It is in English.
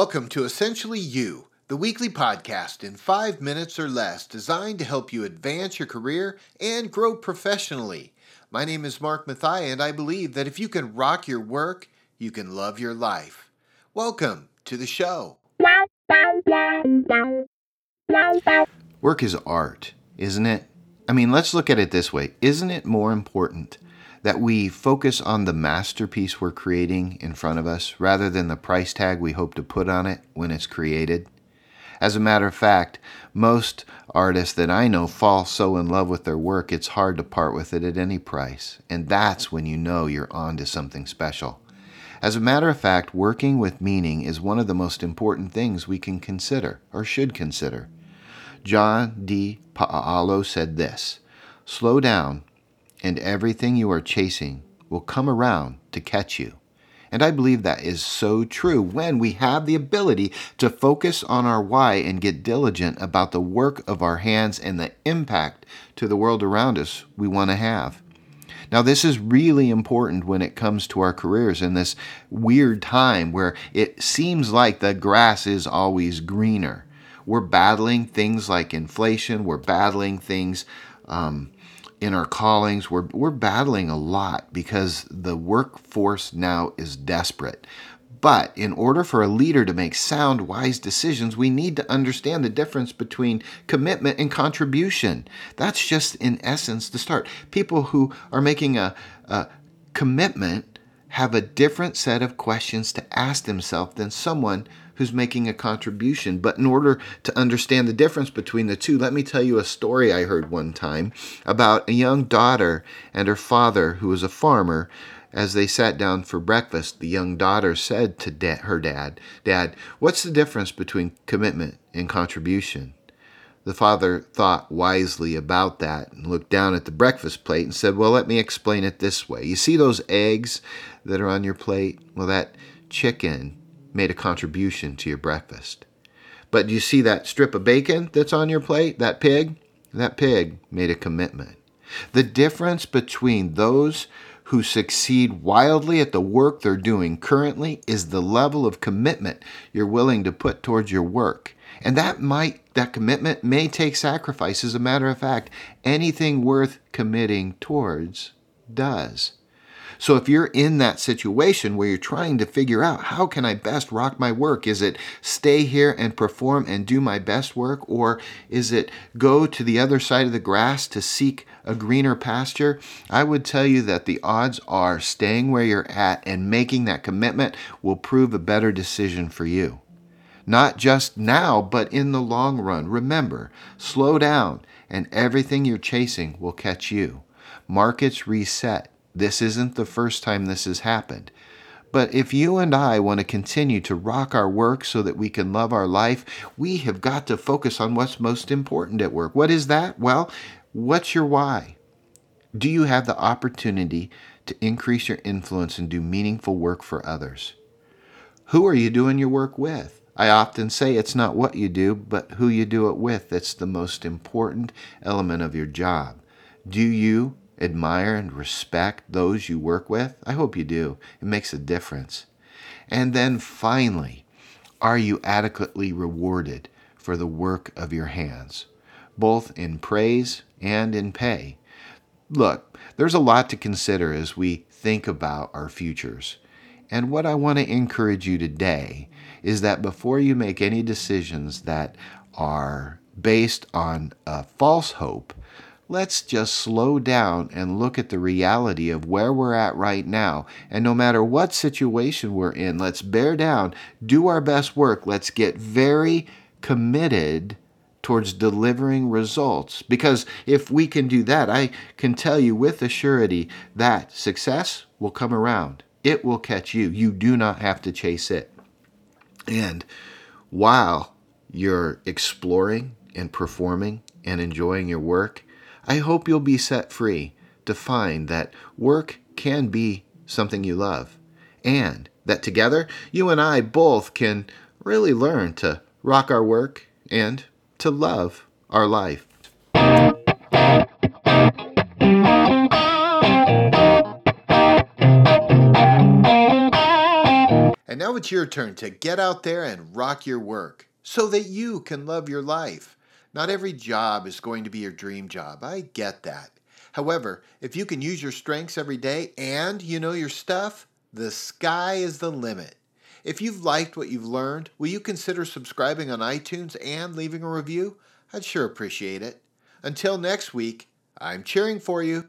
Welcome to Essentially You, the weekly podcast in five minutes or less designed to help you advance your career and grow professionally. My name is Mark Mathai, and I believe that if you can rock your work, you can love your life. Welcome to the show. Work is art, isn't it? I mean, let's look at it this way. Isn't it more important that we focus on the masterpiece we're creating in front of us rather than the price tag we hope to put on it when it's created. As a matter of fact, most artists that I know fall so in love with their work it's hard to part with it at any price. And that's when you know you're on to something special. As a matter of fact, working with meaning is one of the most important things we can consider or should consider. John De Paola said this Slow down and everything you are chasing will come around to catch you. And I believe that is so true when we have the ability to focus on our why and get diligent about the work of our hands and the impact to the world around us we want to have. Now, this is really important when it comes to our careers in this weird time where it seems like the grass is always greener. We're battling things like inflation, we're battling things um, in our callings, we're, we're battling a lot because the workforce now is desperate. But in order for a leader to make sound, wise decisions, we need to understand the difference between commitment and contribution. That's just, in essence, the start. People who are making a, a commitment have a different set of questions to ask themselves than someone who's making a contribution. But in order to understand the difference between the two, let me tell you a story I heard one time about a young daughter and her father, who was a farmer. As they sat down for breakfast, the young daughter said to da- her dad, Dad, what's the difference between commitment and contribution? The father thought wisely about that and looked down at the breakfast plate and said, Well, let me explain it this way. You see those eggs that are on your plate? Well, that chicken made a contribution to your breakfast. But do you see that strip of bacon that's on your plate, that pig? That pig made a commitment. The difference between those who succeed wildly at the work they're doing currently is the level of commitment you're willing to put towards your work. And that might that commitment may take sacrifice. As a matter of fact, anything worth committing towards does. So if you're in that situation where you're trying to figure out how can I best rock my work, is it stay here and perform and do my best work, or is it go to the other side of the grass to seek a greener pasture? I would tell you that the odds are staying where you're at and making that commitment will prove a better decision for you. Not just now, but in the long run. Remember, slow down, and everything you're chasing will catch you. Markets reset this isn't the first time this has happened. But if you and I want to continue to rock our work so that we can love our life, we have got to focus on what's most important at work. What is that? Well, what's your why? Do you have the opportunity to increase your influence and do meaningful work for others? Who are you doing your work with? I often say it's not what you do, but who you do it with that's the most important element of your job. Do you admire and respect those you work with? I hope you do. It makes a difference. And then finally, are you adequately rewarded for the work of your hands, both in praise and in pay? Look, there's a lot to consider as we think about our futures. And what I want to encourage you today is that before you make any decisions that are based on a false hope, let's just slow down and look at the reality of where we're at right now. And no matter what situation we're in, let's bear down, do our best work, let's get very committed towards delivering results. Because if we can do that, I can tell you with a surety that success will come around. It will catch you. You do not have to chase it. And while you're exploring and performing and enjoying your work, I hope you'll be set free to find that work can be something you love, and that together you and I both can really learn to rock our work and to love our life. And now it's your turn to get out there and rock your work so that you can love your life. Not every job is going to be your dream job. I get that. However, if you can use your strengths every day and you know your stuff, the sky is the limit. If you've liked what you've learned, will you consider subscribing on iTunes and leaving a review? I'd sure appreciate it. Until next week, I'm cheering for you.